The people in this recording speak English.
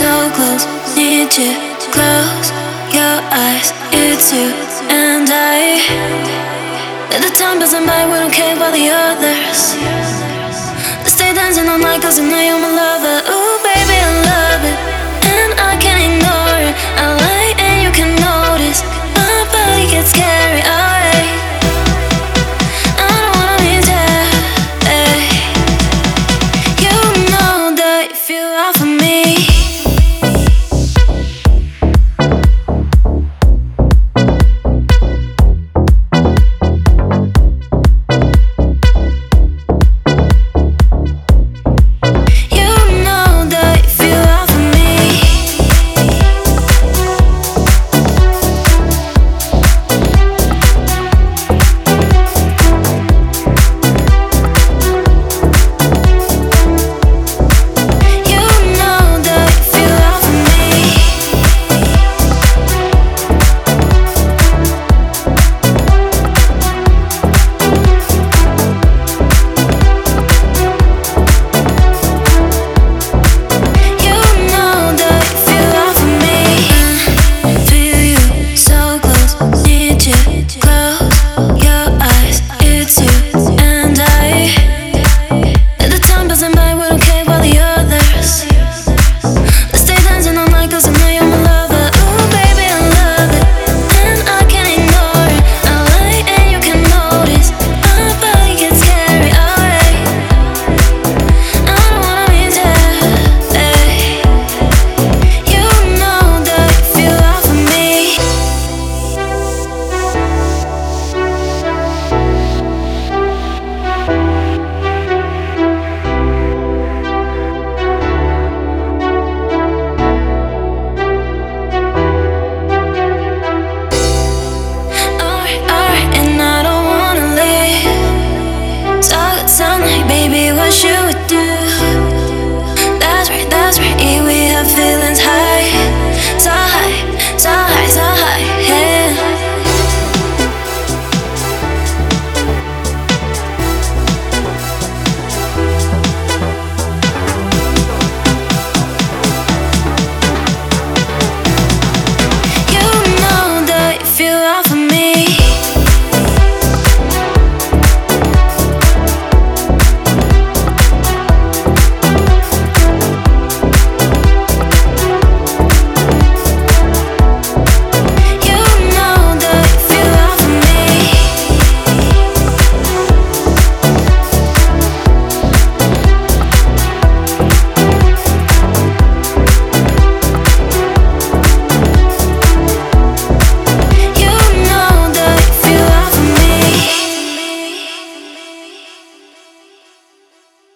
so close, need you. Close your eyes, it's you and I. The time passes by, we don't care about the others. Let's stay dancing all night, cause you know you're my lover. Ooh, baby, I love it, and I can't ignore it. I lie and you can notice. My body gets scary, alright. You know that you are for me away.